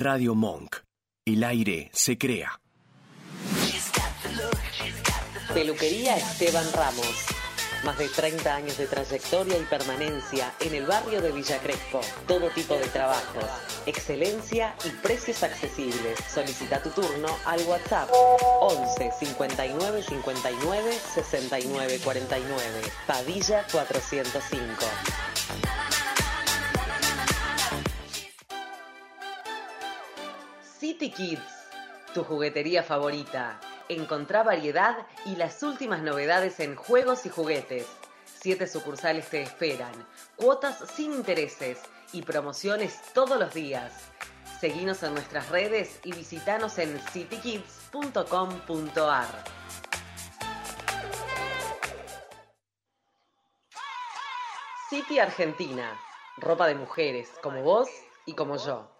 Radio Monk. El aire se crea. Peluquería Esteban Ramos. Más de 30 años de trayectoria y permanencia en el barrio de Villa Crespo. Todo tipo de trabajos. Excelencia y precios accesibles. Solicita tu turno al WhatsApp 11 59 59 69 49. Padilla 405. City Kids, tu juguetería favorita. Encontrá variedad y las últimas novedades en juegos y juguetes. Siete sucursales te esperan, cuotas sin intereses y promociones todos los días. Seguinos en nuestras redes y visitanos en citykids.com.ar. City Argentina, ropa de mujeres como vos y como yo.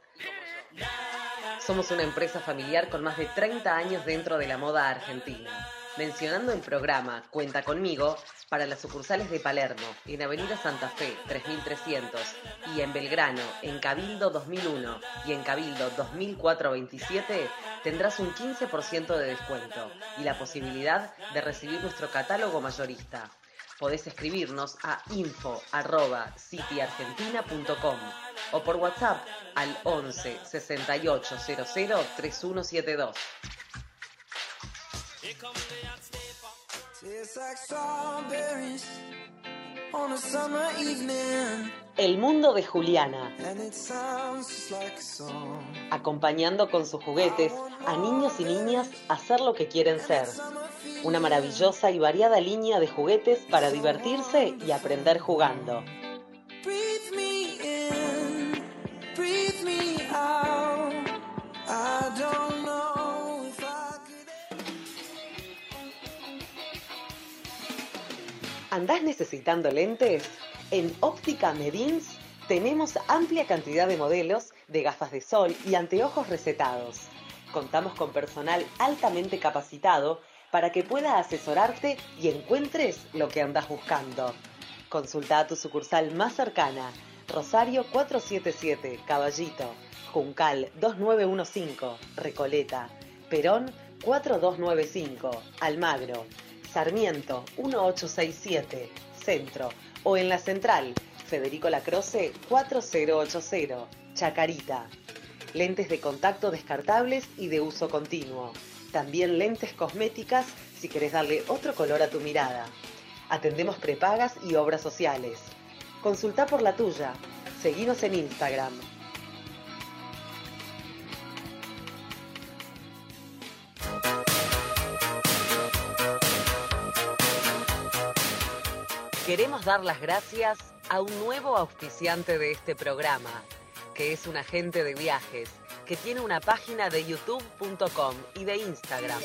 Somos una empresa familiar con más de 30 años dentro de la moda argentina. Mencionando el programa Cuenta conmigo para las sucursales de Palermo, en Avenida Santa Fe 3300 y en Belgrano, en Cabildo 2001 y en Cabildo 2427, tendrás un 15% de descuento y la posibilidad de recibir nuestro catálogo mayorista. Podés escribirnos a info.cityargentina.com o por WhatsApp al 11 68 00 3172. El mundo de Juliana. Acompañando con sus juguetes a niños y niñas a ser lo que quieren ser. Una maravillosa y variada línea de juguetes para divertirse y aprender jugando. ¿Andás necesitando lentes? En Óptica Medins tenemos amplia cantidad de modelos de gafas de sol y anteojos recetados. Contamos con personal altamente capacitado para que pueda asesorarte y encuentres lo que andás buscando. Consulta a tu sucursal más cercana, Rosario 477, Caballito, Juncal 2915, Recoleta, Perón 4295, Almagro, Sarmiento 1867, Centro, o en la Central, Federico Lacroce 4080, Chacarita. Lentes de contacto descartables y de uso continuo. También lentes cosméticas si querés darle otro color a tu mirada. Atendemos prepagas y obras sociales. Consulta por la tuya. Seguinos en Instagram. Queremos dar las gracias a un nuevo auspiciante de este programa, que es un agente de viajes, que tiene una página de youtube.com y de Instagram,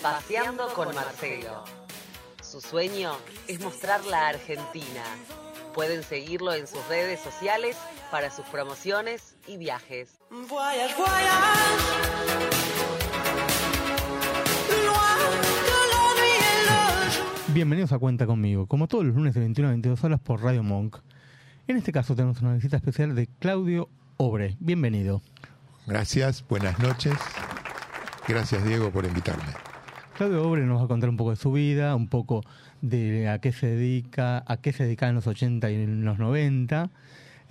Paseando con Marcelo. Su sueño es mostrar la Argentina. Pueden seguirlo en sus redes sociales para sus promociones y viajes. Bienvenidos a Cuenta conmigo, como todos los lunes de 21 a 22 horas por Radio Monk. En este caso tenemos una visita especial de Claudio Obre. Bienvenido. Gracias, buenas noches. Gracias Diego por invitarme. Claudio Obre nos va a contar un poco de su vida, un poco de a qué se dedica, a qué se dedicaba en los 80 y en los 90,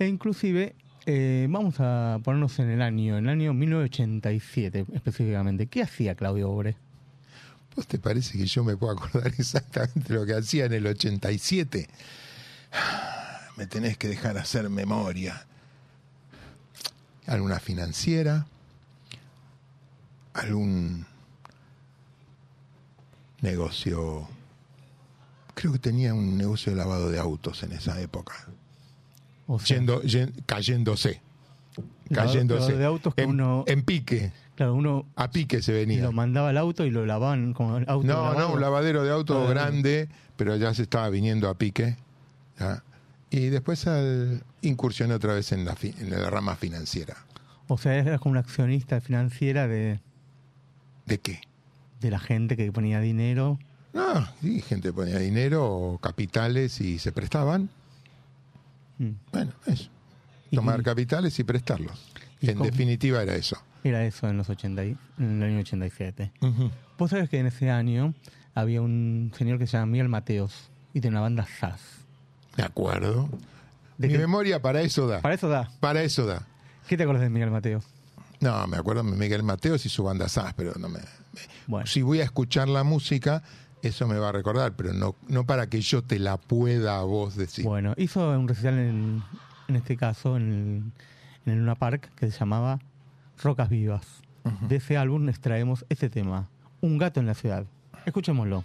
e inclusive eh, vamos a ponernos en el año, en el año 1987 específicamente. ¿Qué hacía Claudio Obre? ¿Vos te parece que yo me puedo acordar exactamente lo que hacía en el 87? Me tenés que dejar hacer memoria. ¿Alguna financiera? ¿Algún negocio? Creo que tenía un negocio de lavado de autos en esa época. O sea, Yendo- yen- cayéndose. Cayéndose. lavado de autos que en, uno- en pique. Claro, uno A pique se venía. lo mandaba al auto y lo lavaban el auto No, lavado. no, un lavadero de auto Ah, grande, pero ya se estaba viniendo a pique. ¿ya? Y después al- incursioné otra vez en la, fi- en la rama financiera. O sea, era como una accionista financiera de, ¿De qué? de la gente que ponía dinero. No, sí, gente ponía dinero o capitales y se prestaban. Mm. Bueno, eso. Y- Tomar capitales y prestarlos. Y En con- definitiva era eso. Era eso en los 80 y- en el año 87. Ujú. Vos sabés que en ese año había un señor que se llama Miguel Mateos y de una banda SAS. De acuerdo. ¿De Mi qué- memoria para eso da. Para eso da. Para eso da. ¿Qué te acuerdas de Miguel Mateos? No, me acuerdo de Miguel Mateos y su banda SAS, pero no me, me- Bueno. Si voy a escuchar la música, eso me va a recordar, pero no, no para que yo te la pueda a vos decir. Bueno, hizo un recital en, en este caso en el, en el Luna Park que se llamaba Rocas Vivas. De ese álbum extraemos este tema, Un gato en la ciudad. Escuchémoslo.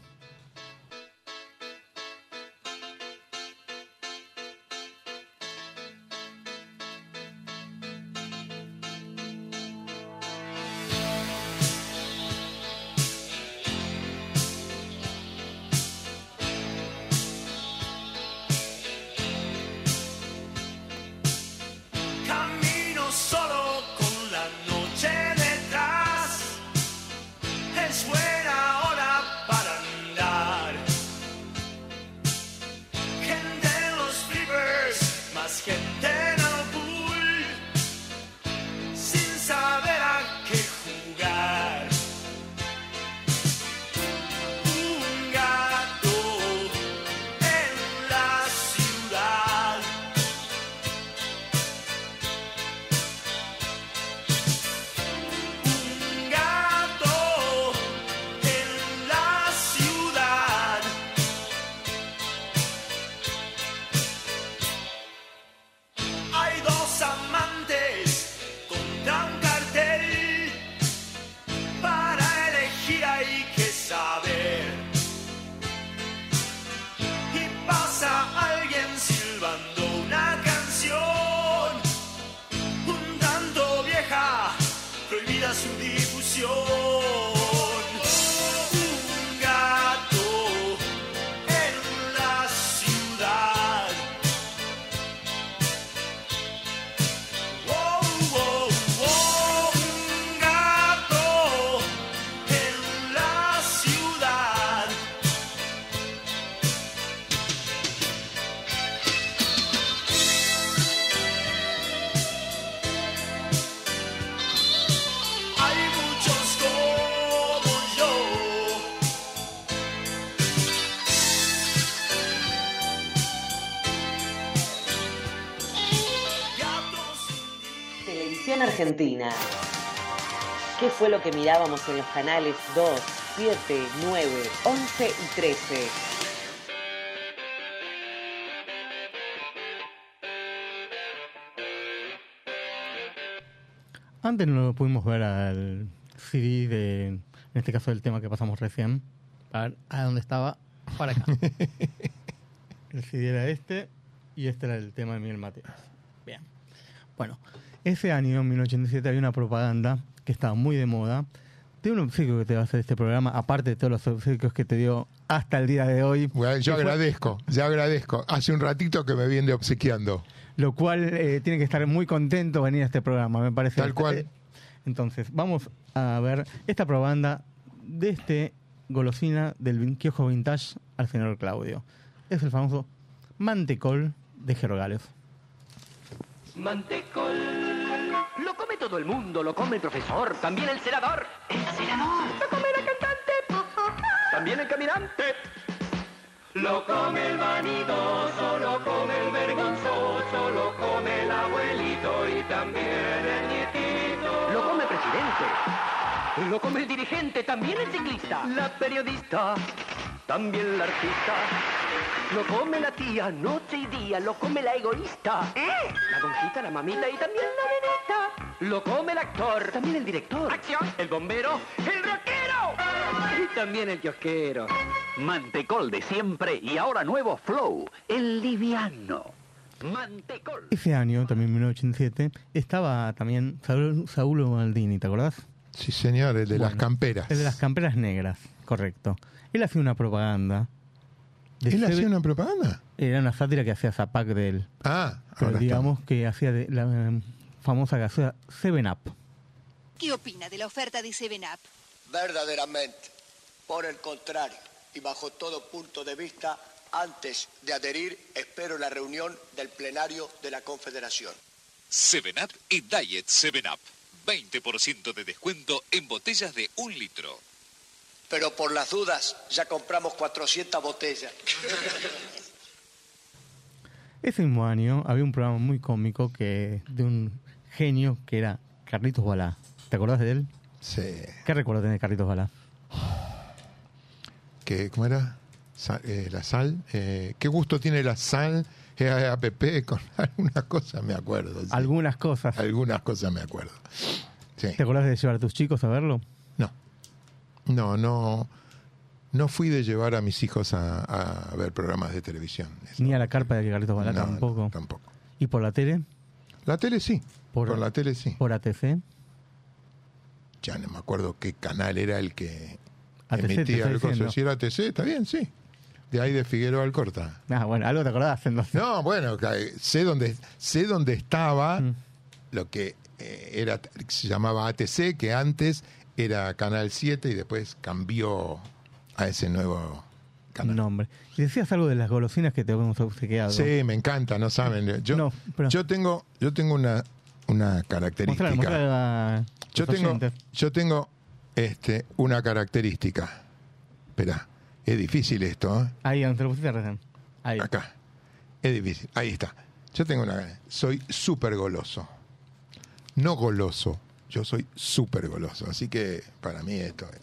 Su difusión. Argentina. ¿Qué fue lo que mirábamos en los canales 2, 7, 9, 11 y 13? Antes no lo pudimos ver al CD de, en este caso del tema que pasamos recién. A ver, ¿a dónde estaba? Para acá. el CD era este y este era el tema de Miguel Mateos. Bien. Bueno, ese año, en 1987, había una propaganda que estaba muy de moda de un obsequio que te va a hacer este programa, aparte de todos los obsequios que te dio hasta el día de hoy. Bueno, yo fue- agradezco, yo agradezco. Hace un ratito que me viene obsequiando. Lo cual eh, tiene que estar muy contento venir a este programa, me parece. Tal cual. Entonces, vamos a ver esta propaganda de este golosina del kiosco vintage al señor Claudio. Es el famoso mantecol de Gerogales. Mantecol. Todo el mundo, lo come el profesor, también el senador. El senador. Lo come la cantante. También el caminante. Lo come el vanidoso, lo come el vergonzoso, lo come el abuelito y también el nietito. Lo come el presidente. Lo come el dirigente, también el ciclista. La periodista, también la artista. Lo come la tía noche y día, lo come la egoísta. La donjita, la mamita y también la nenita. Lo come el actor, también el director. Acción, el bombero, el rockero. Y también el kiosquero. Mantecol de siempre y ahora nuevo Flow, el liviano. Mantecol. Ese año, también en 1987, estaba también Saúl, Saúl Maldini, ¿te acordás? Sí, señor, el de las camperas. El de las camperas negras, correcto. Él hacía una propaganda. de ¿Él hacía una propaganda? Era una sátira que hacía Zapac de él. Ah, Pero ahora digamos que hacía de la famosa gaseosa Seven Up. ¿Qué opina de la oferta de 7up? Verdaderamente, por el contrario, y bajo todo punto de vista, antes de adherir, espero la reunión del plenario de la Confederación. 7up y Diet 7up. 20% de descuento en botellas de un litro. Pero por las dudas, ya compramos 400 botellas. Ese mismo año había un programa muy cómico que de un genio que era Carlitos Balá. ¿Te acordás de él? Sí. ¿Qué recuerdo tiene Carlitos Balá? que, ¿Cómo era? Eh, la sal. eh, ¿Qué gusto tiene la sal? Eh, APP con algunas cosas me acuerdo. sí. Algunas cosas. Algunas cosas me acuerdo. Sí. ¿Te acordás de llevar a tus chicos a verlo? No. No, no. No fui de llevar a mis hijos a, a ver programas de televisión. Ni a la carpa de Carlitos Balá No, tampoco. tampoco. ¿Y por la tele? La tele sí. Por, Por la tele sí. ¿Por ATC? Ya no me acuerdo qué canal era el que ATC, emitía el coso. Si era ATC, está bien, sí. De ahí de Figueroa Alcorta. Ah, bueno, algo te acordás entonces. No, bueno, sé dónde, sé dónde estaba Mm. lo que eh, era se llamaba ATC, que antes era Canal 7 y después cambió a ese nuevo Nombre. Y decías algo de las golosinas que te hemos obsequiado. Sí, me encanta, no saben. Yo, No, pero- yo tengo, yo tengo una, una característica. A Yo tengo, yo tengo este, una característica. Espera, es difícil esto, ¿eh? Ahí, donde lo pusiste recién. Ahí. Acá. Es difícil. Ahí está. Yo tengo una. Soy súper goloso. No goloso. Yo soy súper goloso. Así que para mí esto es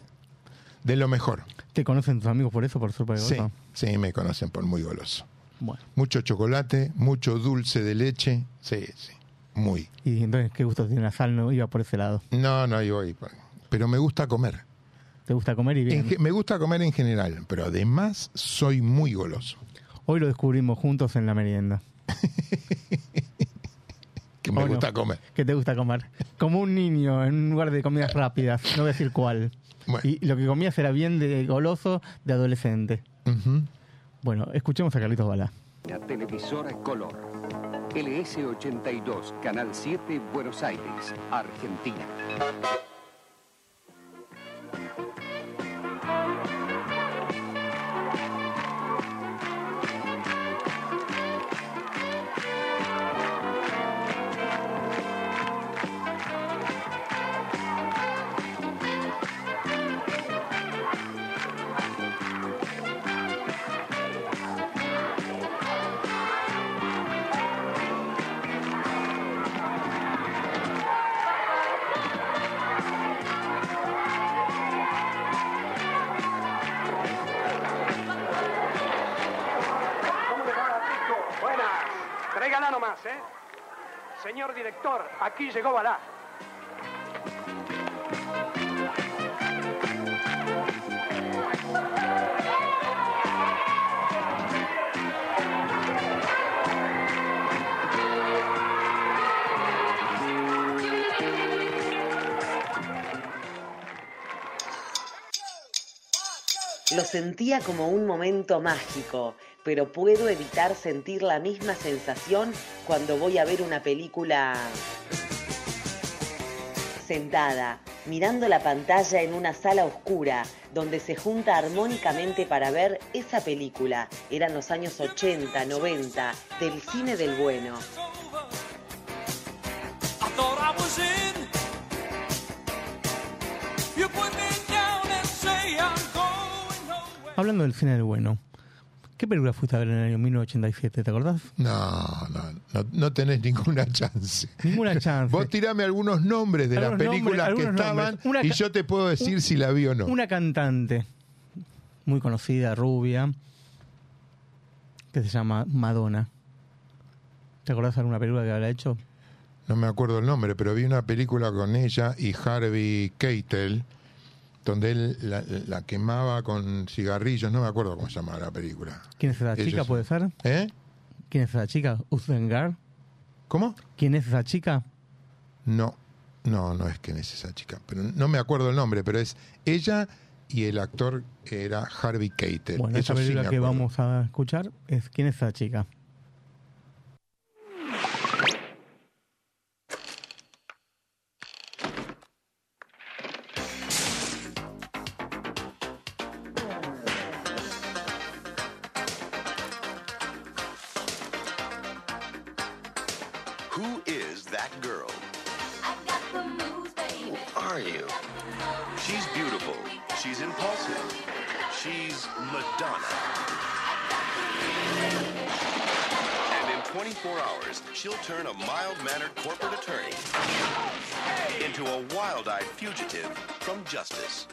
de lo mejor. ¿Te conocen tus amigos por eso, por ser Sí, goloso? sí, me conocen por muy goloso. Bueno. Mucho chocolate, mucho dulce de leche. Sí, sí. Muy. Y entonces, ¿qué gusto tiene la sal? No iba por ese lado. No, no, voy. por- Pero me gusta comer. ¿Te gusta comer y bien? En me gusta comer en general, pero además soy muy goloso. Hoy lo descubrimos juntos en la merienda. Que me ¿O no? gusta comer. ¿Qué te gusta comer? Como un niño en un lugar de comidas rápidas, no voy a decir cuál. Bueno. Y lo que comías era bien de goloso de adolescente. Ujú. Bueno, escuchemos a Carlitos Balá. La televisora color. LS82, Canal 7, Buenos Aires, Argentina. Llegó. Lo sentía como un momento mágico, pero puedo evitar sentir la misma sensación cuando voy a ver una película sentada, mirando la pantalla en una sala oscura, donde se junta armónicamente para ver esa película. Eran los años 80, 90, del cine del bueno. Hablando del cine del bueno, ¿qué película fuiste a ver en el año 1987? ¿Te acordás? No, no, no, no tenés ninguna chance. Ninguna chance. Vos tirame algunos nombres de las películas nombres, que estaban. Una y yo te puedo decir si la vi o no. Una cantante muy conocida, rubia, que se llama Madonna. ¿Te acordás de alguna película que habrá hecho? No me acuerdo el nombre, pero vi una película con ella y Harvey Keitel, donde él la, la quemaba con cigarrillos. No me acuerdo cómo se llamaba la película. ¿Quién es esa Ellos chica, puede ser? ¿Eh? ¿Quién es esa chica? ¿Uzengar? ¿Cómo? ¿Quién es esa chica? No, no, no es que es esa chica. Pero no me acuerdo el nombre, pero es ella y el actor era Harvey Keitel. Bueno, esa sí película me que vamos a escuchar es ¿Quién es esa chica? Fugitive from justice.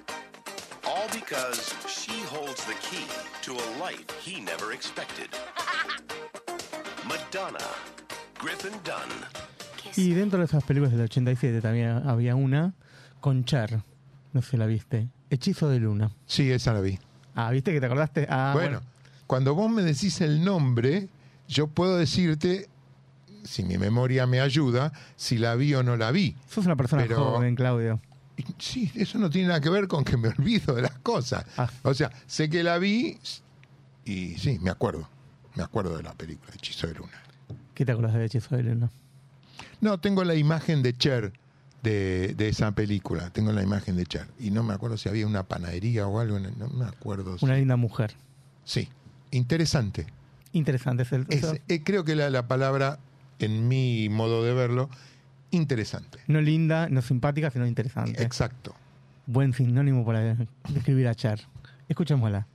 All because she holds the key to a life he never expected. Madonna. Griffin Dunn. Y dentro de esas películas del 87 también había una con Cher. No sé si la viste. Hechizo de Luna. Sí, esa la vi. Ah, ¿viste que te acordaste? Ah, bueno, cuando vos me decís el nombre, yo puedo decirte, si mi memoria me ayuda, si la vi o no la vi. Sos una persona Pero- joven, Claudio. Sí, eso no tiene nada que ver con que me olvido de las cosas. Ah. O sea, sé que la vi y sí, me acuerdo. Me acuerdo de la película Hechizo de Luna. ¿Qué te acuerdas de Hechizo de Luna? No, tengo la imagen de Cher de, de esa película. Tengo la imagen de Cher. Y no me acuerdo si había una panadería o algo. No me acuerdo. si- Una linda mujer. Sí, interesante. Interesante. Es el, Es- eh, creo que la, la palabra, en mi modo de verlo, interesante. No linda, no simpática, sino interesante. Exacto. Buen sinónimo para describir a Cher. Escuchémosla.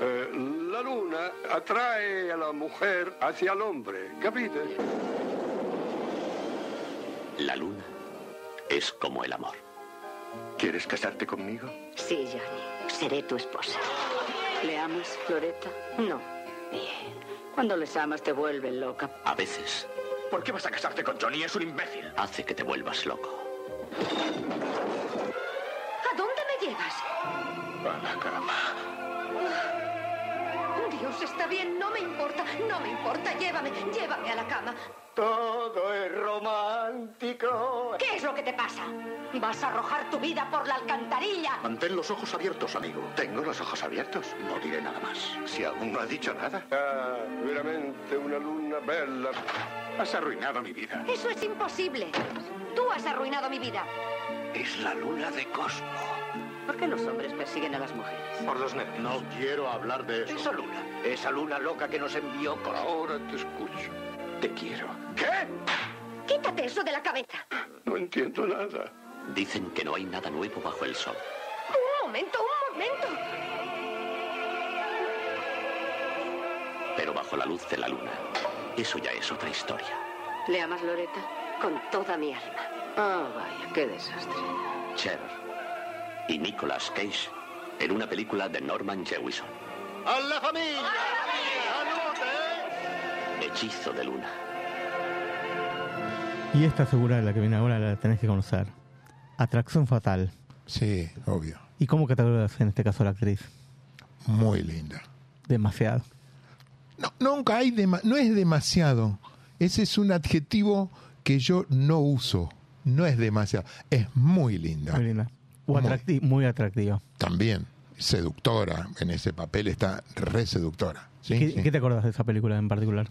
Eh, la luna atrae a la mujer hacia el hombre, ¿capite? La luna es como el amor. ¿Quieres casarte conmigo? Sí, Johnny. Seré tu esposa. ¿Le amas, Floreta? No. Bien. Cuando les amas te vuelven loca. A veces ¿Por qué vas a casarte con Johnny? Es un imbécil. hace que te vuelvas loco. ¿A dónde me llevas? A la cama. Dios, está bien, no me importa, no me importa. Llévame, llévame a la cama. Todo es romántico. ¿Qué es lo que te pasa? ¿Vas a arrojar tu vida por la alcantarilla? Mantén los ojos abiertos, amigo. Tengo los ojos abiertos. No diré nada más. Si aún no ha dicho nada. Ah, veramente una luna bella. Has arruinado mi vida. Eso es imposible. Tú has arruinado mi vida. Es la luna de Cosmo. ¿Por qué los hombres persiguen a las mujeres? Por los nervios. No quiero hablar de eso. Esa luna. Esa luna loca que nos envió con... Ahora te escucho. Te quiero. ¿Qué? Quítate eso de la cabeza. No entiendo nada. Dicen que no hay nada nuevo bajo el sol. Un momento, un momento. Pero bajo la luz de la luna, eso ya es otra historia. ¿Le amas, Loreta? Con toda mi alma. Ah, vaya, qué desastre. Cher y Nicolas Cage en una película de Norman Jewison. ¡A la familia! Hechizo de luna. Y esta figura, la que viene ahora, la tenés que conocer. Atracción fatal. Sí, obvio. ¿Y cómo catalogas en este caso a la actriz? Muy linda. Demasiado. No, nunca hay dema- no es demasiado. Ese es un adjetivo que yo no uso. No es demasiado. Es muy linda. Muy linda. O Muy. atracti- muy atractiva. También seductora. En ese papel está re seductora. ¿sí? ¿Qué, Sí. qué te acordás de esa película en particular?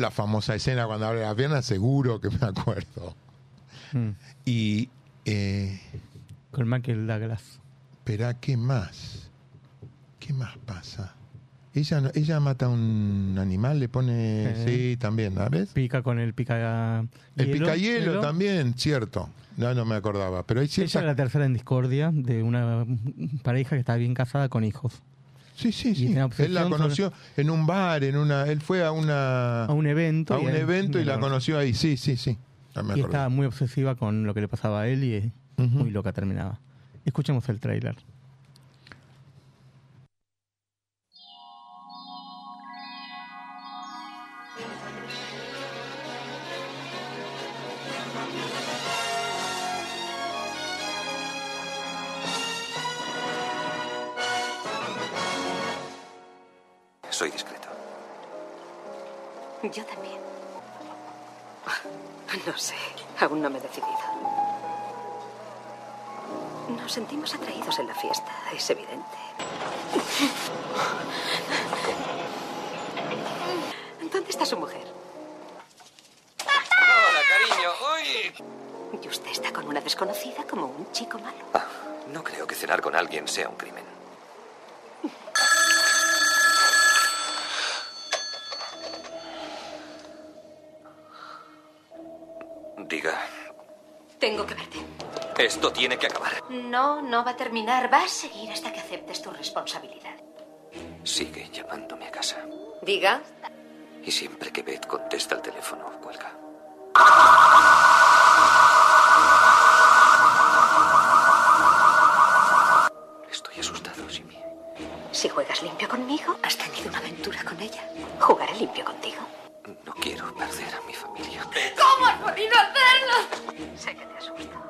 La famosa escena cuando abre la pierna, seguro que me acuerdo. Mm. Y. Eh, Con Michael Douglas. Espera, ¿qué más? ¿Qué más pasa? Ella, ella mata a un animal, le pone. Eh. Sí, también, ¿sabes? Pica con el pica El hielo, picayelo hielo. también, cierto. No, no me acordaba. Pero hay Ella cierta- era la tercera en discordia de una pareja que estaba bien casada con hijos. Sí, sí, sí. Él la sobre- conoció en un bar, en una. Él fue a una. A un evento. a y un ahí- evento y la conoció. conoció ahí. Sí, sí, sí. Me y estaba muy obsesiva con lo que le pasaba a él y eh, muy loca terminaba. Escuchemos el tráiler. sé, aún no me he decidido. Nos sentimos atraídos en la fiesta, es evidente. ¿Dónde está su mujer? Hola, cariño. Uy. Y usted está con una desconocida como un chico malo. Ah, no creo que cenar con alguien sea un crimen. Tengo que verte. esto tiene que acabar. No, no va a terminar. Va a seguir hasta que aceptes tu responsabilidad. Sigue llamándome a casa. Diga. Y siempre que Beth contesta el teléfono, cuelga. Estoy asustado, Jimmy. Si juegas limpio conmigo, has tenido una aventura con ella. Jugaré limpio contigo. No quiero perder a mi familia. ¿Cómo has podido hacerlo? Sé que te asusto.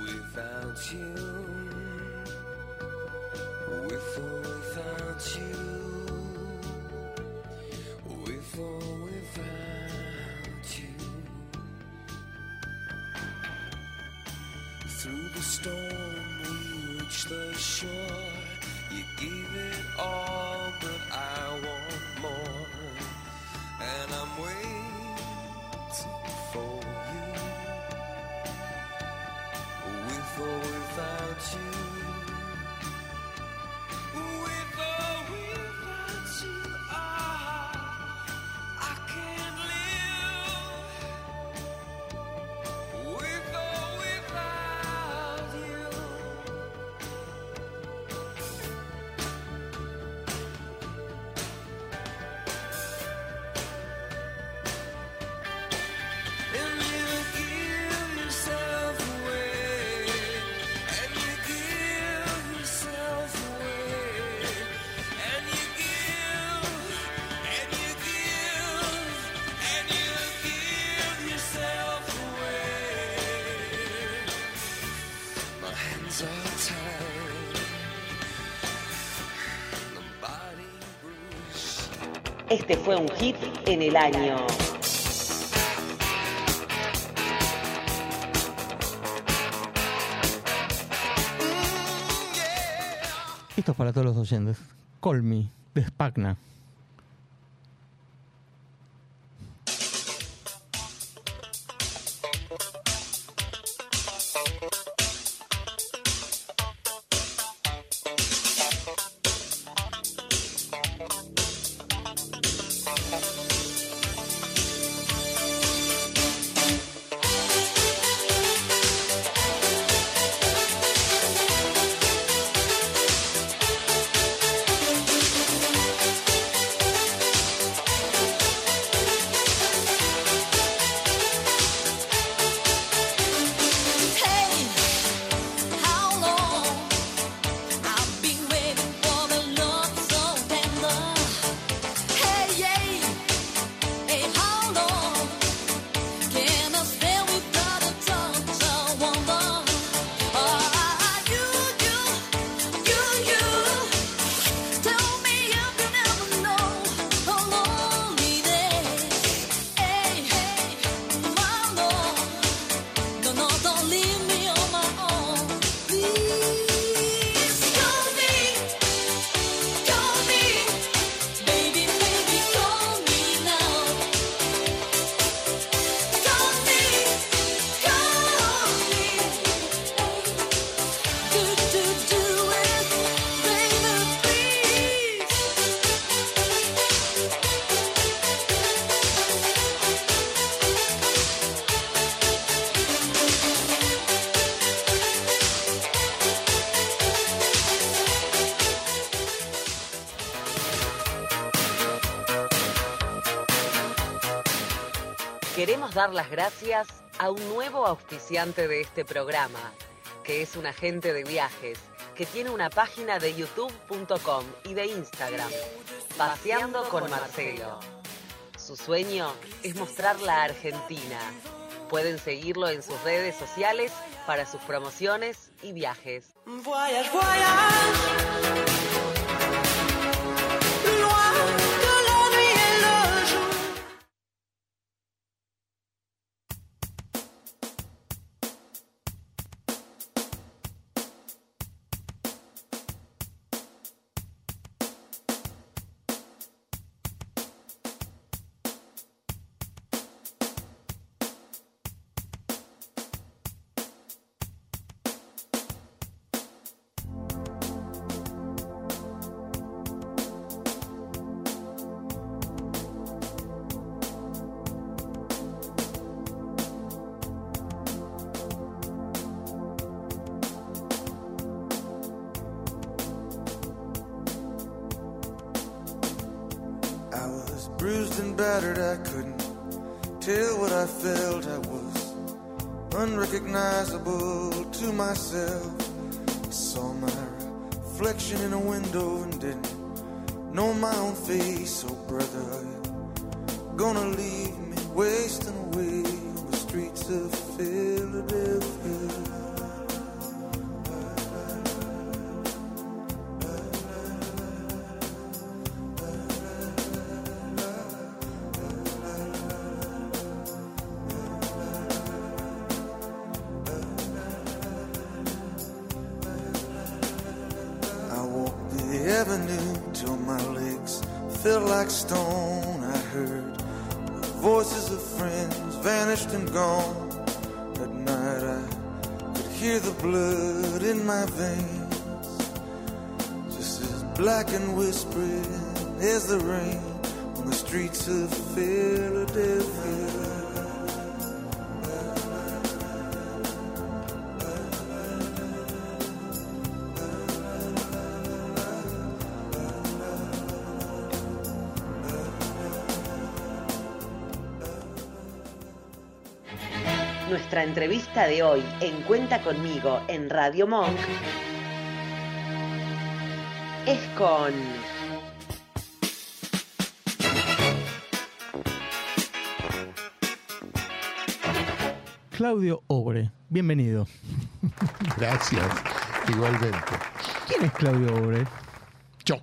without you. With or without you. With or without you. Through the storm, we reach the shore. You gave it all, but I want more. And I'm waiting to Este fue un hit en el año. Esto es para todos los oyentes. Call Me, de Spagna. Dar las gracias a un nuevo auspiciante de este programa, que es un agente de viajes que tiene una página de youtube.com y de Instagram, Paseando con Marcelo. Su sueño es mostrar la Argentina. Pueden seguirlo en sus redes sociales para sus promociones y viajes. Voyage, voyage. Battered, I couldn't tell what I felt. I was unrecognizable to myself. I saw my reflection in a window and didn't know my own face. Oh, brother, gonna leave me wasting away on the streets of black and whispering as the rain on the streets of Philadelphia. Nuestra entrevista de hoy en Cuenta conmigo en Radio Monk con Claudio Obre, bienvenido. Gracias, igualmente. ¿Quién es Claudio Obre? Yo.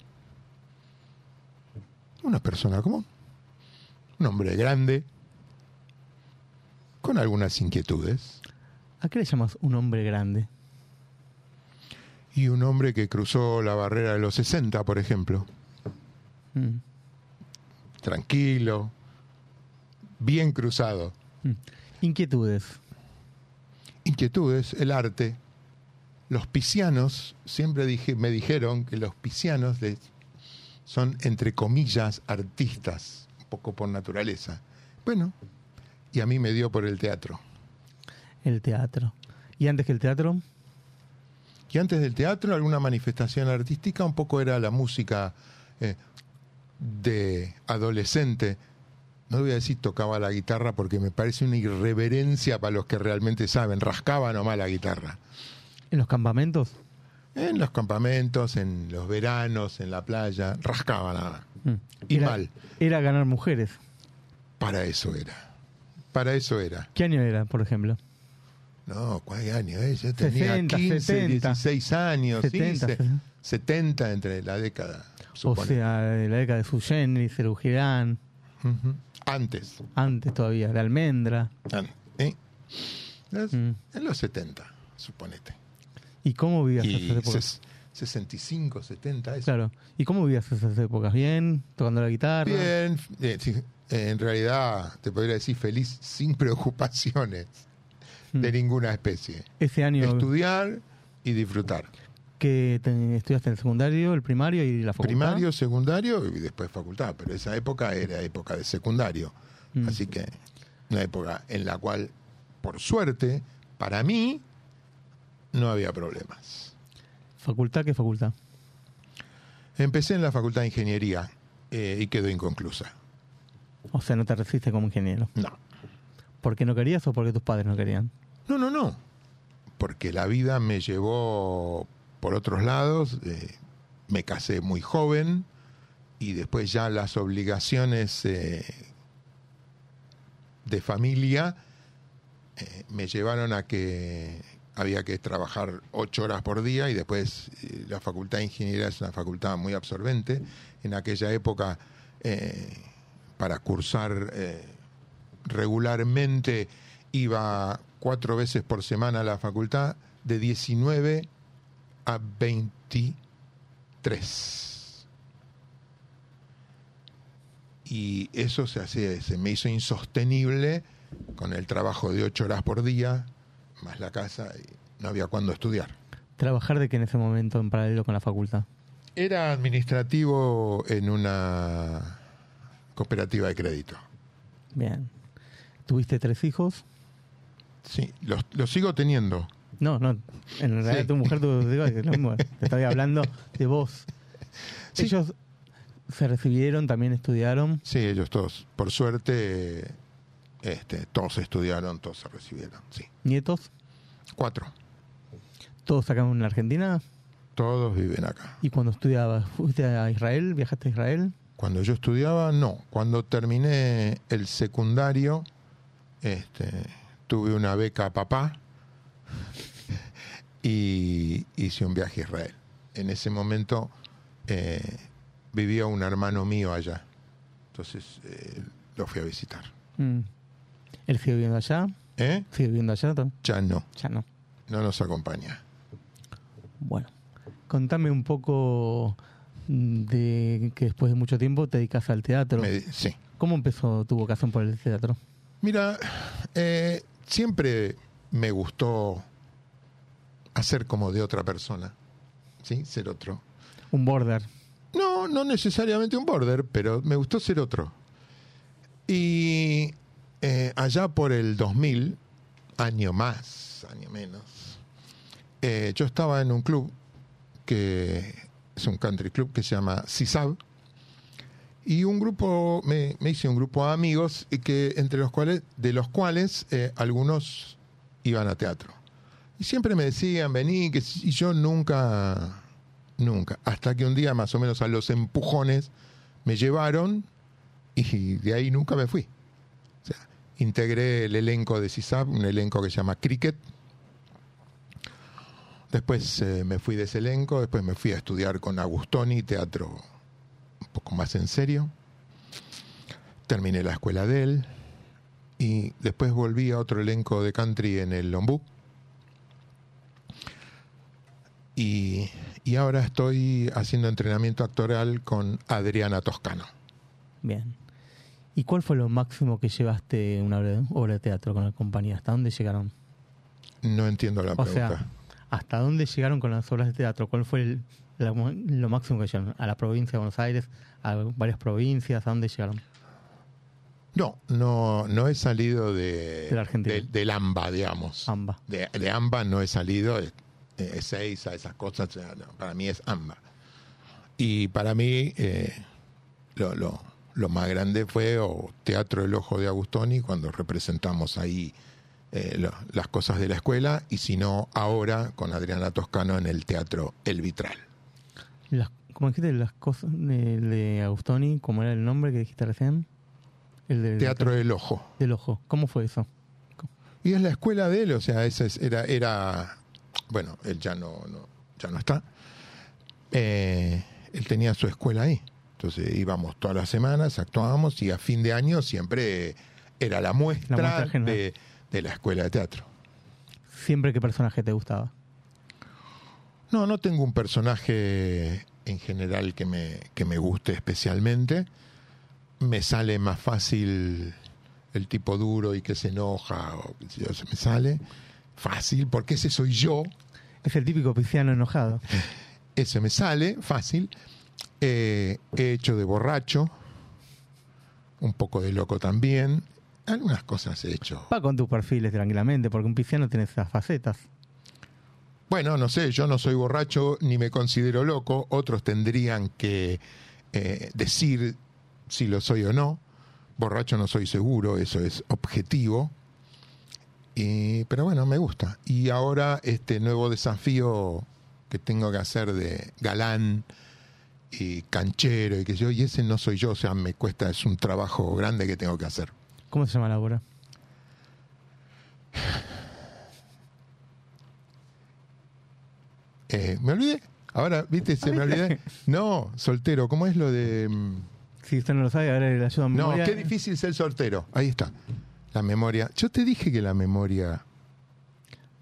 Una persona común. Un hombre grande, con algunas inquietudes. ¿A qué le llamas un hombre grande? Y un hombre que cruzó la barrera de los 60, por ejemplo. Mm. Tranquilo, bien cruzado. Inquietudes. Inquietudes, el arte. Los piscianos, siempre dije, me dijeron que los piscianos de- son, entre comillas, artistas, un poco por naturaleza. Bueno, y a mí me dio por el teatro. El teatro. ¿Y antes que el teatro? Y antes del teatro, alguna manifestación artística, un poco era la música eh, de adolescente. No voy a decir tocaba la guitarra porque me parece una irreverencia para los que realmente saben. Rascaba nomás la guitarra. ¿En los campamentos? En los campamentos, en los veranos, en la playa, rascaba nada. Mm. Y Era- mal. Era ganar mujeres. Para eso era. Para eso era. ¿Qué año era, por ejemplo? No, ¿cuál año? eh? Yo tenía 60, 15, 70. 16 años, sí, 70, se- sí. 70 entre la década. O supone. sea, de la década de Suyeni, Cerú Girán, Ujú. Antes. antes todavía, de Almendra. Ah, ¿eh? Los- Mm. En los 70, suponete. ¿Y cómo vivías Y esas épocas? ses- 65, 70, eso. Claro. ¿Y cómo vivías esas épocas? ¿Bien? ¿Tocando la guitarra? Bien, eh, sí, en realidad te podría decir feliz sin preocupaciones de ninguna especie. Ese año Estudiar y disfrutar. que te- estudiaste en el secundario, el primario y la facultad. Primario, secundario y después facultad, pero esa época era época de secundario. Mm. Así que una época en la cual, por suerte, para mí, no había problemas. ¿Facultad qué facultad? Empecé en la Facultad de Ingeniería eh, y quedó inconclusa. O sea, no te recibiste como ingeniero. No. ¿Porque no querías o porque tus padres no querían? No, no, no. Porque la vida me llevó por otros lados. eh, me casé muy joven y después ya las obligaciones eh, de familia eh, me llevaron a que había que trabajar ocho horas por día y después la facultad de ingeniería es una facultad muy absorbente. En aquella época, para cursar regularmente, iba cuatro veces por semana a la facultad, de 19 a 23. Y eso se, hacía, se me hizo insostenible con el trabajo de ocho horas por día, más la casa, y no había cuándo estudiar. ¿Trabajar de qué en ese momento en paralelo con la facultad? Era administrativo en una cooperativa de crédito. Bien. ¿Tuviste tres hijos? Sí, los, los sigo teniendo. No, no. En realidad Sí. tu mujer, tu, digo, es lo mismo. te estaba hablando de vos. Ellos se recibieron, también estudiaron. Sí, ellos todos. Por suerte, este, todos estudiaron, todos se recibieron. Sí. ¿Nietos? Cuatro. ¿Todos acá en la Argentina? Todos viven acá. ¿Y cuando estudiabas? ¿Fuiste a Israel? ¿Viajaste a Israel? Cuando yo estudiaba, no. Cuando terminé el secundario, este, tuve una beca a papá y hice un viaje a Israel. En ese momento eh, vivía un hermano mío allá. Entonces eh, lo fui a visitar. Mm. ¿Él sigue viviendo allá? ¿Eh? ¿Sigue viviendo allá? Ya no. Ya no. No nos acompaña. Bueno, contame un poco de que después de mucho tiempo te dedicas al teatro. Me- sí. ¿Cómo empezó tu vocación por el teatro? Mira, eh, siempre me gustó hacer como de otra persona. ¿Sí? Ser otro. Un border. No, no necesariamente un border, pero me gustó ser otro. Y eh, allá por el 2000, año más, año menos, eh, yo estaba en un club que es un country club que se llama CISAB. Y un grupo, me, me hice un grupo de amigos que, entre los cuales, de los cuales eh, algunos iban a teatro. Y siempre me decían, vení, que y yo nunca, nunca. Hasta que un día, más o menos a los empujones, me llevaron y de ahí nunca me fui. O sea, integré el elenco de CISAP, un elenco que se llama Cricket. Después eh, me fui de ese elenco, después me fui a estudiar con Agustoni, teatro poco más en serio. Terminé la escuela de él y después volví a otro elenco de country en el Lombú. Y, y ahora estoy haciendo entrenamiento actoral con Adriana Toscano. Bien. ¿Y cuál fue lo máximo que llevaste una obra de teatro con la compañía? ¿Hasta dónde llegaron? No entiendo la O pregunta. sea, ¿hasta dónde llegaron con las obras de teatro? ¿Cuál fue el- lo máximo que llegaron? ¿A la provincia de Buenos Aires? ¿A varias provincias? ¿A dónde llegaron? No, no, no he salido de, De la Argentina. de- del AMBA, digamos. AMBA. De, de AMBA no he salido, es, es seis a esas cosas, no, para mí es AMBA. Y para mí eh, lo, lo, lo más grande fue o Teatro El Ojo de Agustoni, cuando representamos ahí eh, lo- las cosas de la escuela, y si no, ahora con Adriana Toscano en el Teatro El Vitral. Las, ¿Cómo dijiste las cosas de, de Agustoni? ¿Cómo era el nombre que dijiste recién? El de- Teatro El Ojo. Del Ojo. ¿Cómo fue eso? Y es la escuela de él, o sea, esa es- era, era, bueno, él ya no, no- ya no está. Eh, él tenía su escuela ahí. Entonces íbamos todas las semanas, actuábamos y a fin de año siempre era la muestra, La muestra general. de, de la escuela de teatro. ¿Siempre qué personaje te gustaba? No, no tengo un personaje en general que me, que me guste especialmente. Me sale más fácil el tipo duro y que se enoja, o yo, se me sale fácil, porque ese soy yo. Es el típico pisciano enojado. Ese me sale fácil. Eh, he hecho de borracho, un poco de loco también. Algunas cosas he hecho. Va con tus perfiles tranquilamente, porque un pisciano tiene esas facetas. Bueno, no sé, yo no soy borracho ni me considero loco. Otros tendrían que eh, decir si lo soy o no. Borracho no soy seguro, eso es objetivo. Y, pero bueno, me gusta. Y ahora este nuevo desafío que tengo que hacer de galán y canchero y que yo, y ese no soy yo, o sea, me cuesta, es un trabajo grande que tengo que hacer. ¿Cómo se llama la obra? Eh, me olvidé. Ahora, viste, se me olvidé. No, soltero, ¿cómo es lo de...? mm, Si usted no lo sabe, ahora le ayuda a No, memoria. qué difícil ser soltero. Ahí está. La memoria. Yo te dije que la memoria...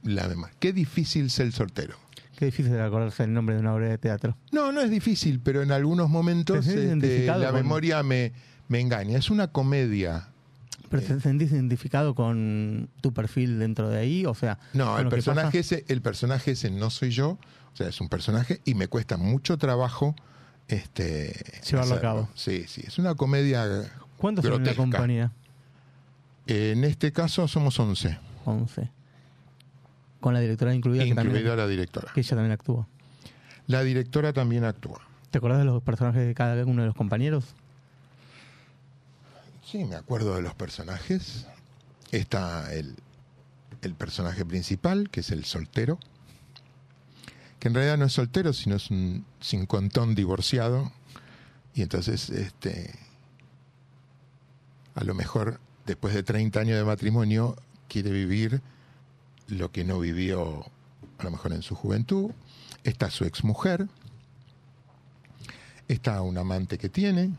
La memoria. Qué difícil ser soltero. Qué difícil de acordarse el nombre de una obra de teatro. No, no es difícil, pero en algunos momentos ¿Te sentís este, la con- memoria me, me engaña. Es una comedia. ¿Pero te sentís identificado con tu perfil dentro de ahí? O sea, No, el que personaje, ese, el personaje ese no soy yo. O sea, es un personaje y me cuesta mucho trabajo este, Llevarlo a cabo. Sí, sí. Es una comedia ¿Cuántos son en la compañía? En este caso somos 11. 11. Con la directora incluida. que Incluida también, la directora. Que ella también actúa. La directora también actúa. ¿Te acordás de los personajes de cada uno de los compañeros? Sí, me acuerdo de los personajes. Está el, el personaje principal, que es el soltero, que en realidad no es soltero, sino es un cincuentón divorciado. Y entonces, este, a lo mejor después de 30 años de matrimonio, quiere vivir lo que no vivió a lo mejor en su juventud. Está su exmujer, está un amante que tiene,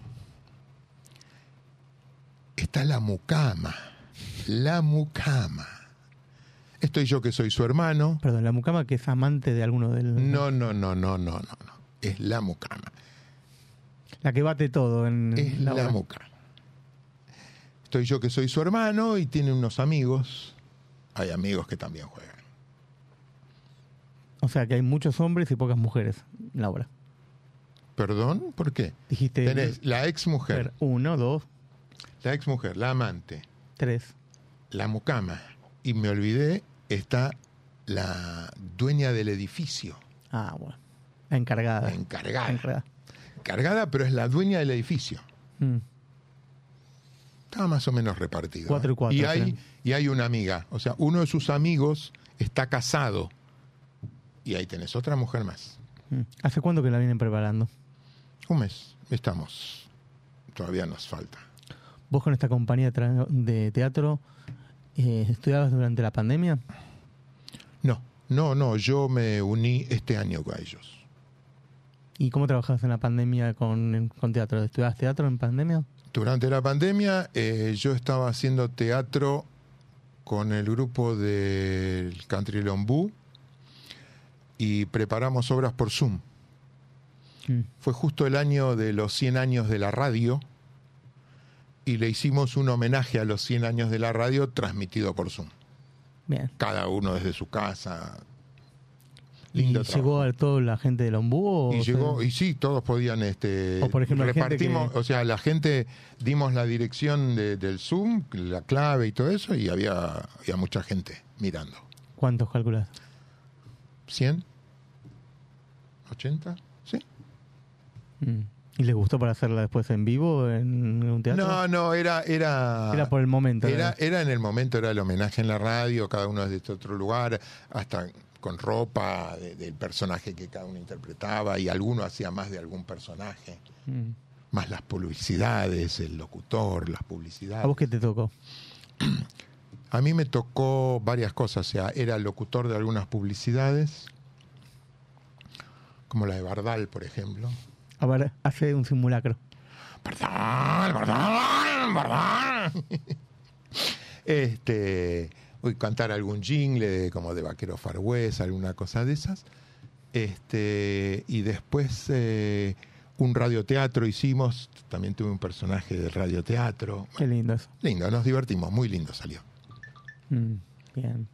está la mucama. La mucama. Estoy yo que soy su hermano. Perdón, la mucama que es amante de alguno del. No, no, no, no, no, no, no. Es la mucama. La que bate todo en Es la, obra. mucama. Estoy yo que soy su hermano y tiene unos amigos. Hay amigos que también juegan. O sea que hay muchos hombres y pocas mujeres en la obra. ¿Perdón? ¿Por qué? Dijiste. Tenés la ex mujer, Uno, dos, la ex mujer, la amante, tres. la mucama. Y me olvidé, está la dueña del edificio. Ah, bueno. La encargada. Encargada. La encargada. Cargada, pero es la dueña del edificio. Mm. Estaba más o menos repartido. Cuatro y cuatro, Y hay, y hay una amiga. O sea, uno de sus amigos está casado. Y ahí tenés otra mujer más. Mm. ¿Hace cuánto que la vienen preparando? Un mes. Estamos. Todavía nos falta. ¿Vos con esta compañía de teatro eh, estudiabas durante la pandemia? No, no, no. Yo me uní este año con ellos. ¿Y cómo trabajabas en la pandemia con, con teatro? ¿Estudiabas teatro en pandemia? Durante la pandemia eh, yo estaba haciendo teatro con el grupo del Country Lombú y preparamos obras por Zoom. Mm. Fue justo el año de los 100 años de la radio y le hicimos un homenaje a los 100 años de la radio transmitido por Zoom. Bien. Cada uno desde su casa. Lindo ¿Y trabajo. llegó a toda la gente del Ombú? O Y llegó, y sí, todos podían, este, O, por ejemplo, repartimos, que- o sea, la gente, dimos la dirección de- del Zoom, la clave y todo eso, y había, había mucha gente mirando. ¿Cuántos calculas? ¿100? ¿80? Sí. Mm. ¿Y les gustó para hacerla después en vivo en un teatro? No, no, era, era, Era por el momento. era, era en el momento, era el homenaje en la radio, cada uno desde este otro lugar, hasta con ropa de- del personaje que cada uno interpretaba, y alguno hacía más de algún personaje, Mm. más las publicidades, el locutor, las publicidades. ¿A vos qué te tocó? A mí me tocó varias cosas, o sea, era locutor de algunas publicidades, como la de Bardal, por ejemplo. A ver, hace un simulacro. Bardal, Bardal, Bardal. Este, uy, cantar algún jingle como de Vaquero Far West, alguna cosa de esas. Este, y después eh, un radioteatro hicimos, también tuve un personaje de radioteatro. Qué lindo eso. Lindo, nos divertimos, muy lindo salió. Mm, bien.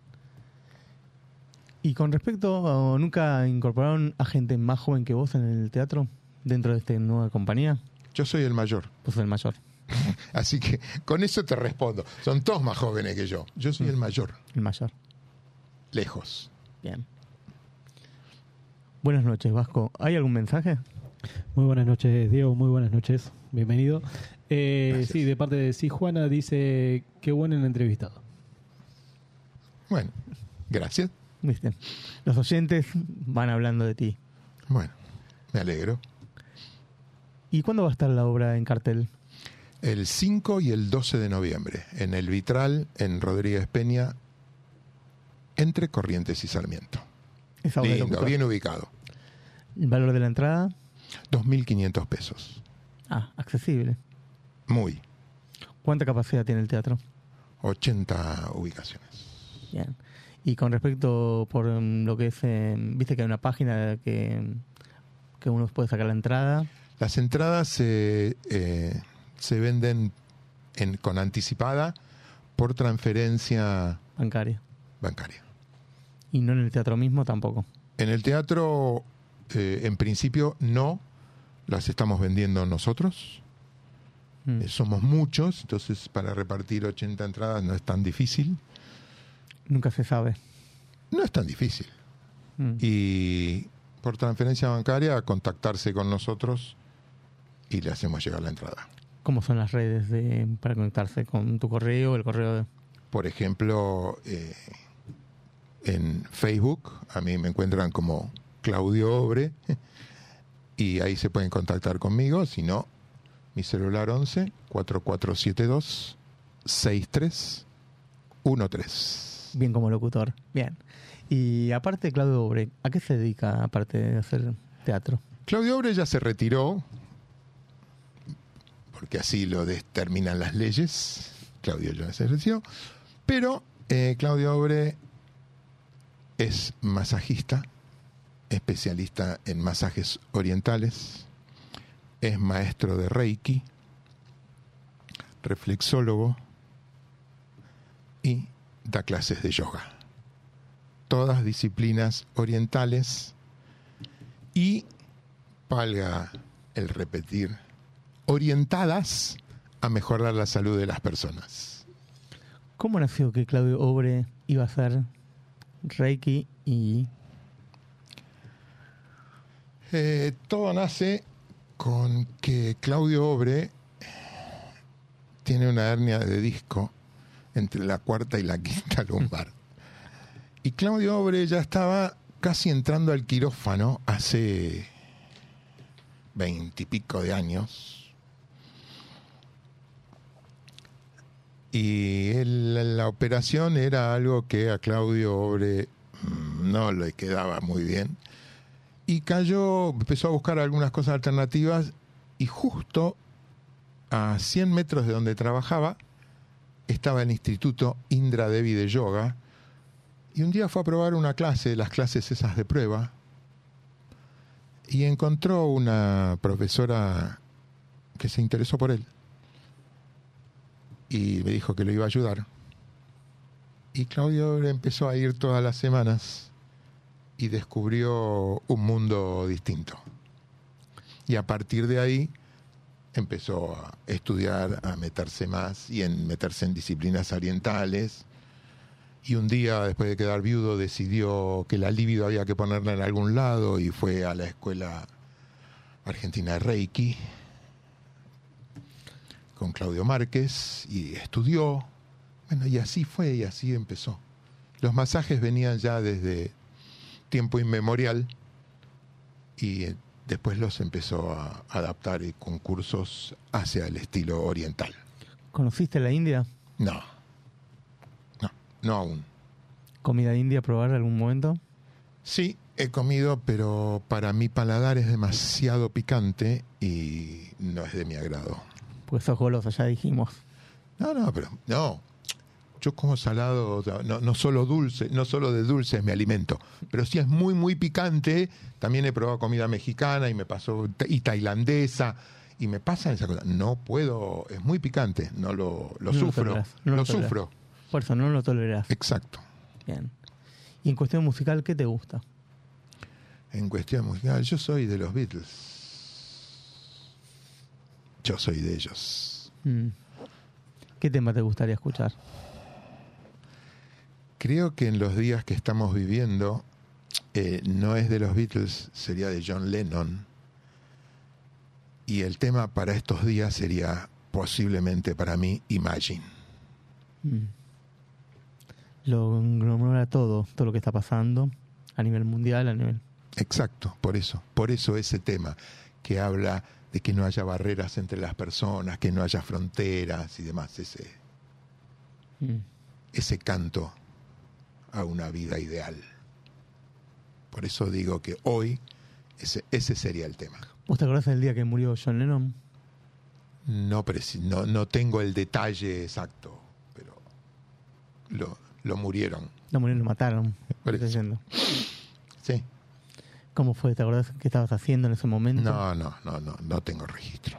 Y con respecto, a- ¿nunca incorporaron a gente más joven que vos en el teatro dentro de esta nueva compañía? Yo soy el mayor. Vos sos el mayor. Así que con eso te respondo. Son todos más jóvenes que yo. Yo soy el mayor. El mayor. Lejos. Bien. Buenas noches, Vasco. ¿Hay algún mensaje? Muy buenas noches, Diego. Muy buenas noches. Bienvenido. Eh, sí, de parte de sí, Juana dice qué bueno el entrevistado. Bueno, gracias. ¿Viste? Los oyentes van hablando de ti. Bueno, me alegro. ¿Y cuándo va a estar la obra en cartel? El 5 y el 12 de noviembre, en el Vitral, en Rodríguez Peña, entre Corrientes y Sarmiento. Esa obra Lindo, bien ubicado. ¿El valor de la entrada? 2.500 pesos. Ah, accesible. Muy. ¿Cuánta capacidad tiene el teatro? 80 ubicaciones. Bien. Y con respecto por mm, lo que es, eh, viste que hay una página que, que uno puede sacar la entrada. Las entradas se, eh, se venden en, con anticipada por transferencia bancaria. bancaria. Y no en el teatro mismo tampoco. En el teatro, eh, en principio, no. Las estamos vendiendo nosotros. Mm. Eh, somos muchos, entonces para repartir 80 entradas no es tan difícil. Nunca se sabe. No es tan difícil. Mm. Y por transferencia bancaria, contactarse con nosotros y le hacemos llegar la entrada. ¿Cómo son las redes de, para conectarse con tu correo, el correo de... Por ejemplo, eh, en Facebook, a mí me encuentran como Claudio Obre y ahí se pueden contactar conmigo. Si no, mi celular 11 4472 6313. Bien como locutor. Bien. Y aparte, Claudio Obre, ¿a qué se dedica aparte de hacer teatro? Claudio Obre ya se retiró, porque así lo determinan las leyes. Claudio se retiró. Pero eh, Claudio Obre es masajista, especialista en masajes orientales, es maestro de Reiki, reflexólogo y da clases de yoga. Todas disciplinas orientales y, valga el repetir, orientadas a mejorar la salud de las personas. ¿Cómo nació que Claudio Obre iba a hacer Reiki y Eh, todo nace con que Claudio Obre tiene una hernia de disco entre la cuarta y la quinta lumbar. Y Claudio Obre ya estaba casi entrando al quirófano hace veintipico de años. Y la operación era algo que a Claudio Obre mm, no le quedaba muy bien. Y cayó, empezó a buscar algunas cosas alternativas y justo a 100 metros de donde trabajaba estaba el Instituto Indra Devi de Yoga. Y un día fue a probar una clase, las clases esas de prueba, y encontró una profesora que se interesó por él. Y me dijo que lo iba a ayudar. Y Claudio empezó a ir todas las semanas y descubrió un mundo distinto. Y a partir de ahí empezó a estudiar, a meterse más y en meterse en disciplinas orientales. Y un día, después de quedar viudo, decidió que la libido había que ponerla en algún lado y fue a la escuela argentina de Reiki con Claudio Márquez y estudió. Bueno, y así fue y así empezó. Los masajes venían ya desde tiempo inmemorial y eh, después los empezó a adaptar y con cursos hacia el estilo oriental. ¿Conociste la India? No, no, no aún. ¿Comida india probar en algún momento? Sí, he comido, pero para mi paladar es demasiado picante y no es de mi agrado. Pues sos goloso, ya dijimos. No, no, pero no. Yo como salado, no, no solo dulce, no solo de dulce es mi alimento, pero si es muy, muy picante, también he probado comida mexicana y me pasó, y tailandesa, y me pasa esa cosa. No puedo, es muy picante, no lo, lo No sufro, tolerás, no lo, sufro. Por eso no lo tolerás. Exacto. Bien. Y en cuestión musical, ¿qué te gusta? En cuestión musical, yo soy de los Beatles. Yo soy de ellos. Mm. ¿Qué tema te gustaría escuchar? Creo que en los días que estamos viviendo, eh, no es de los Beatles, sería de John Lennon. Y el tema para estos días sería posiblemente para mí Imagine. Mm. lo englomera todo, todo lo que está pasando a nivel mundial, a nivel... Exacto, por eso, por eso ese tema que habla de que no haya barreras entre las personas, que no haya fronteras y demás, ese, Mm. ese canto a una vida ideal. Por eso digo que hoy ese, ese sería el tema. ¿Vos te acordás del día que murió John Lennon? No, no, no tengo el detalle exacto, pero lo, lo murieron. Lo murieron, lo mataron. Sí. ¿Cómo fue? ¿Te acordás qué estabas haciendo en ese momento? No, no, no, no, no tengo registro.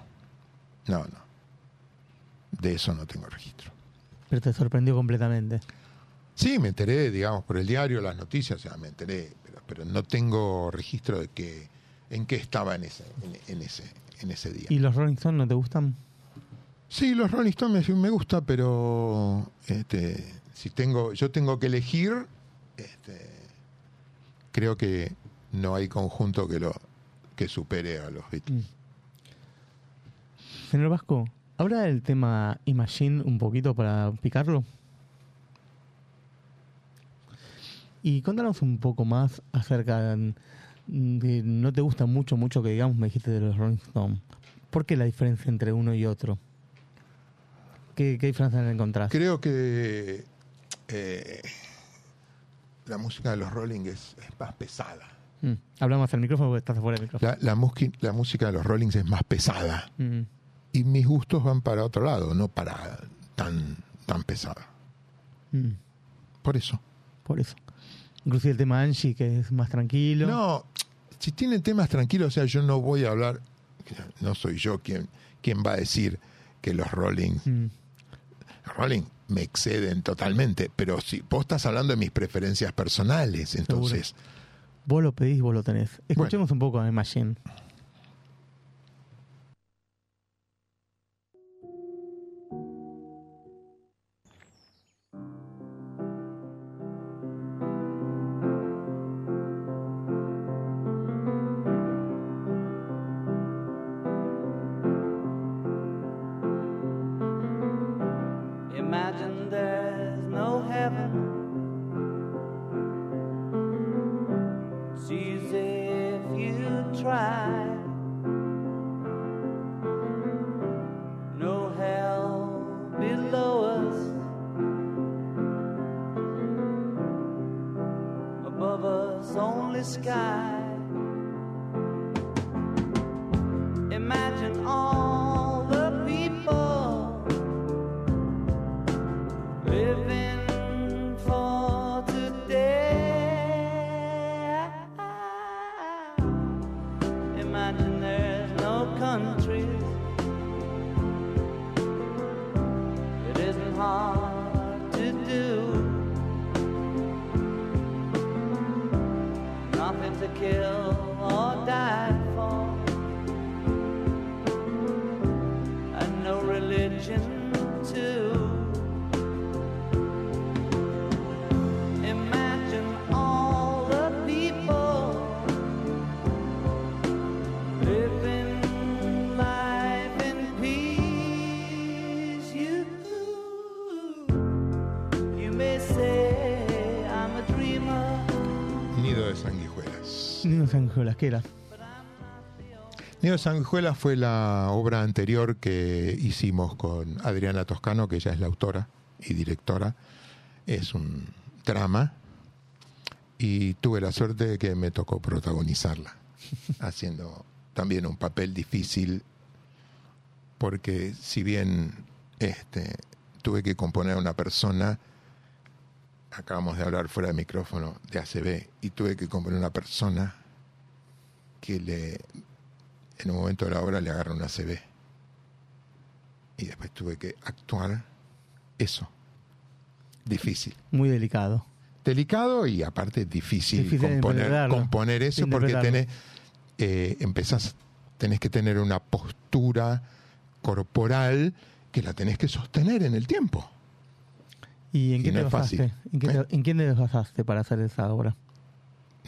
No, no. De eso no tengo registro. Pero te sorprendió completamente. Sí, me enteré, digamos, por el diario, las noticias, o sea, me enteré, pero, pero no tengo registro de que en qué estaba en ese, en, en ese, en ese día. ¿Y los Rolling Stones no te gustan? Sí, los Rolling Stones me, me gusta, pero este, si tengo, yo tengo que elegir, este, creo que no hay conjunto que lo que supere a los Beatles. Señor Vasco, ¿habrá el tema Imagine un poquito para picarlo? Y contanos un poco más acerca de, de- no te gusta mucho, mucho que digamos, me dijiste de los Rolling Stones. ¿Por qué la diferencia entre uno y otro? ¿Qué, qué diferencia encontrás? Creo que eh, la música de los Rolling es, es más pesada. Mm, Hablamos al micrófono porque estás afuera del micrófono. La, la, la música de los Rollings es más pesada. Mm. Y mis gustos van para otro lado, no para tan, tan pesada. Mm, Por eso. por eso. Inclusive el tema Angie, que es más tranquilo. No, si tienen temas tranquilos, o sea, yo no voy a hablar, no soy yo quien, quien va a decir que los Rolling, Mm, los Rolling me exceden totalmente, pero si vos estás hablando de mis preferencias personales, entonces, Vos lo pedís, vos lo tenés. Escuchemos un poco a Imagine. Sanguijuelas. Angelas, ¿qué era? Sanguijuelas fue la obra anterior que hicimos con Adriana Toscano, que ella es la autora y directora. Es un drama y tuve la suerte de que me tocó protagonizarla, haciendo también un papel difícil porque si bien este, tuve que componer a una persona, acabamos de hablar fuera de micrófono de ACB, y tuve que componer a una persona que le en un momento de la obra le agarra una ACB. Y después tuve que actuar eso. Difícil. Muy delicado. Delicado y aparte difícil, componer, componer eso porque tenés, eh, empezás, tenés que tener una postura corporal que la tenés que sostener en el tiempo. ¿Y en qué no te es basaste? fácil. ¿En, qué te, en quién te basaste para hacer esa obra?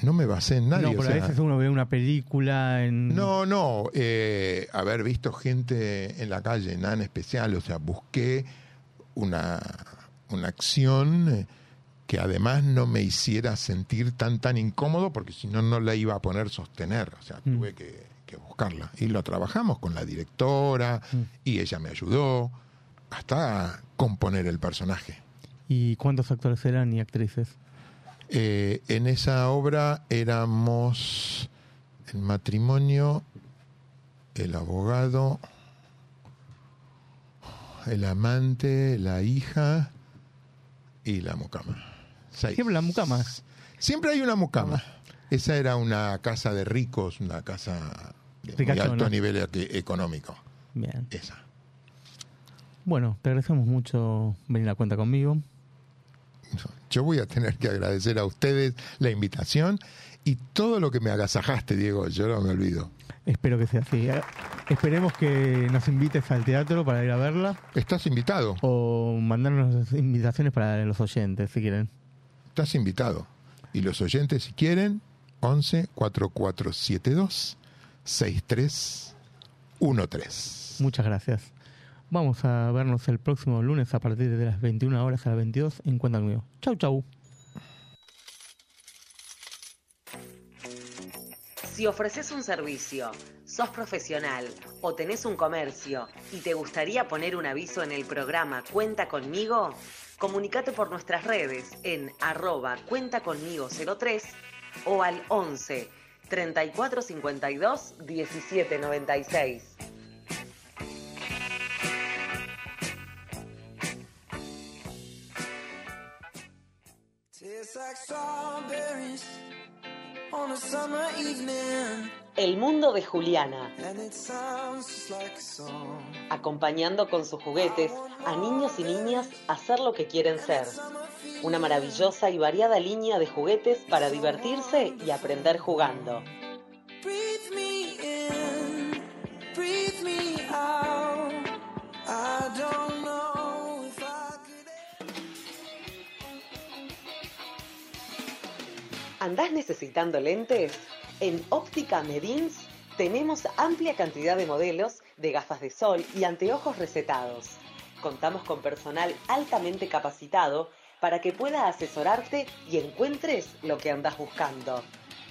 No me basé en nadie. no, o pero a veces uno ve una película en... No, no, eh, haber visto gente en la calle, nada en especial, o sea, busqué una, una acción eh, que además no me hiciera sentir tan tan incómodo porque si no no la iba a poner sostener, o sea, tuve que, que buscarla y lo trabajamos con la directora y ella me ayudó hasta componer el personaje. ¿Y cuántos actores eran y actrices? Eh, en esa obra éramos el matrimonio, el abogado, el amante, la hija y la mucama. Seis. Siempre la mucama. Siempre hay una mucama. Esa era una casa de ricos, una casa de muy alto nivel económico. Bien. Esa. Bueno, te agradecemos mucho venir a cuenta conmigo. Yo voy a tener que agradecer a ustedes la invitación y todo lo que me agasajaste, Diego. Yo no me olvido. Espero que sea así. Esperemos que nos invites al teatro para ir a verla. Estás invitado. O mandarnos invitaciones para los oyentes, si quieren. Estás invitado. Y los oyentes, si quieren, 11 4472 6313. Muchas gracias. Vamos a vernos el próximo lunes a partir de las 21 horas a las 22 en Cuenta conmigo. Chau, chau. Si ofreces un servicio, sos profesional o tenés un comercio y te gustaría poner un aviso en el programa Cuenta conmigo, comunicate por nuestras redes en arroba cuenta conmigo 03 o al 11 3452 1796. El mundo de Juliana, acompañando con sus juguetes a niños y niñas a ser lo que quieren ser. Una maravillosa y variada línea de juguetes para divertirse y aprender jugando. ¿Andás necesitando lentes? En Óptica Medins tenemos amplia cantidad de modelos de gafas de sol y anteojos recetados. Contamos con personal altamente capacitado para que pueda asesorarte y encuentres lo que andás buscando.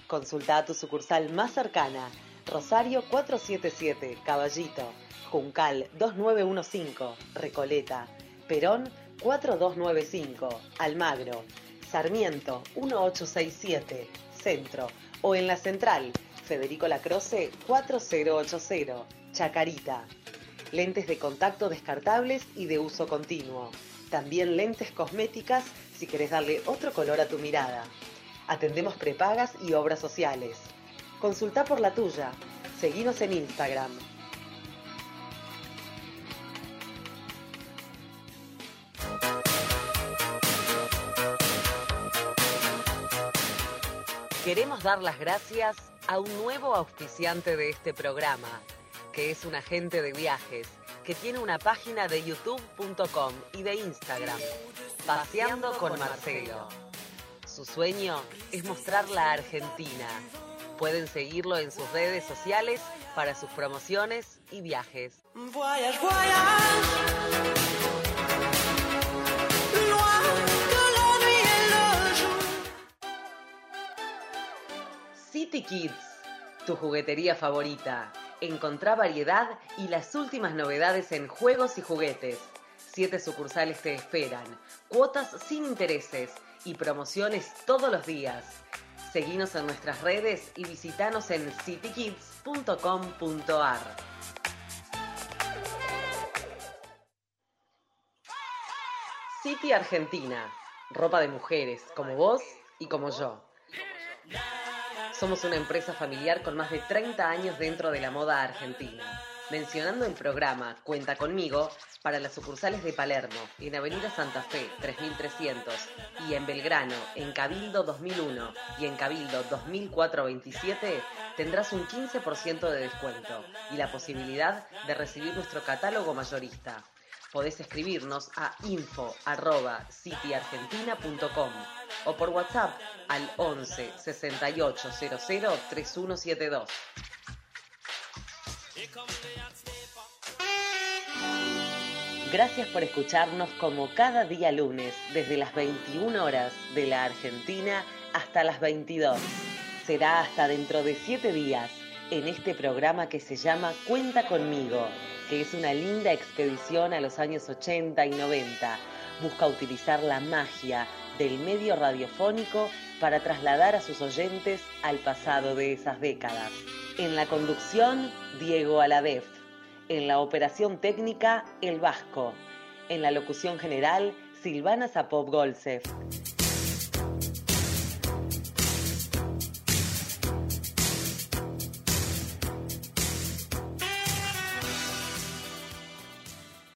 Consulta a tu sucursal más cercana, Rosario 477, Caballito, Juncal 2915, Recoleta, Perón 4295, Almagro, Sarmiento 1867, Centro, o en la central, Federico Lacroce 4080, Chacarita. Lentes de contacto descartables y de uso continuo. También lentes cosméticas si querés darle otro color a tu mirada. Atendemos prepagas y obras sociales. Consulta por la tuya. Seguinos en Instagram. Queremos dar las gracias a un nuevo auspiciante de este programa, que es un agente de viajes, que tiene una página de youtube.com y de Instagram, Paseando con Marcelo. Su sueño es mostrar la Argentina. Pueden seguirlo en sus redes sociales para sus promociones y viajes. City Kids, tu juguetería favorita. Encontrá variedad y las últimas novedades en juegos y juguetes. Siete sucursales te esperan, cuotas sin intereses y promociones todos los días. Seguinos en nuestras redes y visitanos en citykids.com.ar. City Argentina, ropa de mujeres como vos y como yo. Somos una empresa familiar con más de 30 años dentro de la moda argentina. Mencionando el programa Cuenta conmigo para las sucursales de Palermo, en Avenida Santa Fe 3300 y en Belgrano, en Cabildo 2001 y en Cabildo 2427, tendrás un 15% de descuento y la posibilidad de recibir nuestro catálogo mayorista. Podés escribirnos a info.cityargentina.com o por WhatsApp al 11 68 00 3172. Gracias por escucharnos como cada día lunes, desde las 21 horas de la Argentina hasta las 22. Será hasta dentro de 7 días en este programa que se llama Cuenta conmigo, que es una linda expedición a los años 80 y 90. Busca utilizar la magia del medio radiofónico para trasladar a sus oyentes al pasado de esas décadas. En la conducción, Diego Aladef. En la operación técnica, El Vasco. En la locución general, Silvana Zapop Golsef.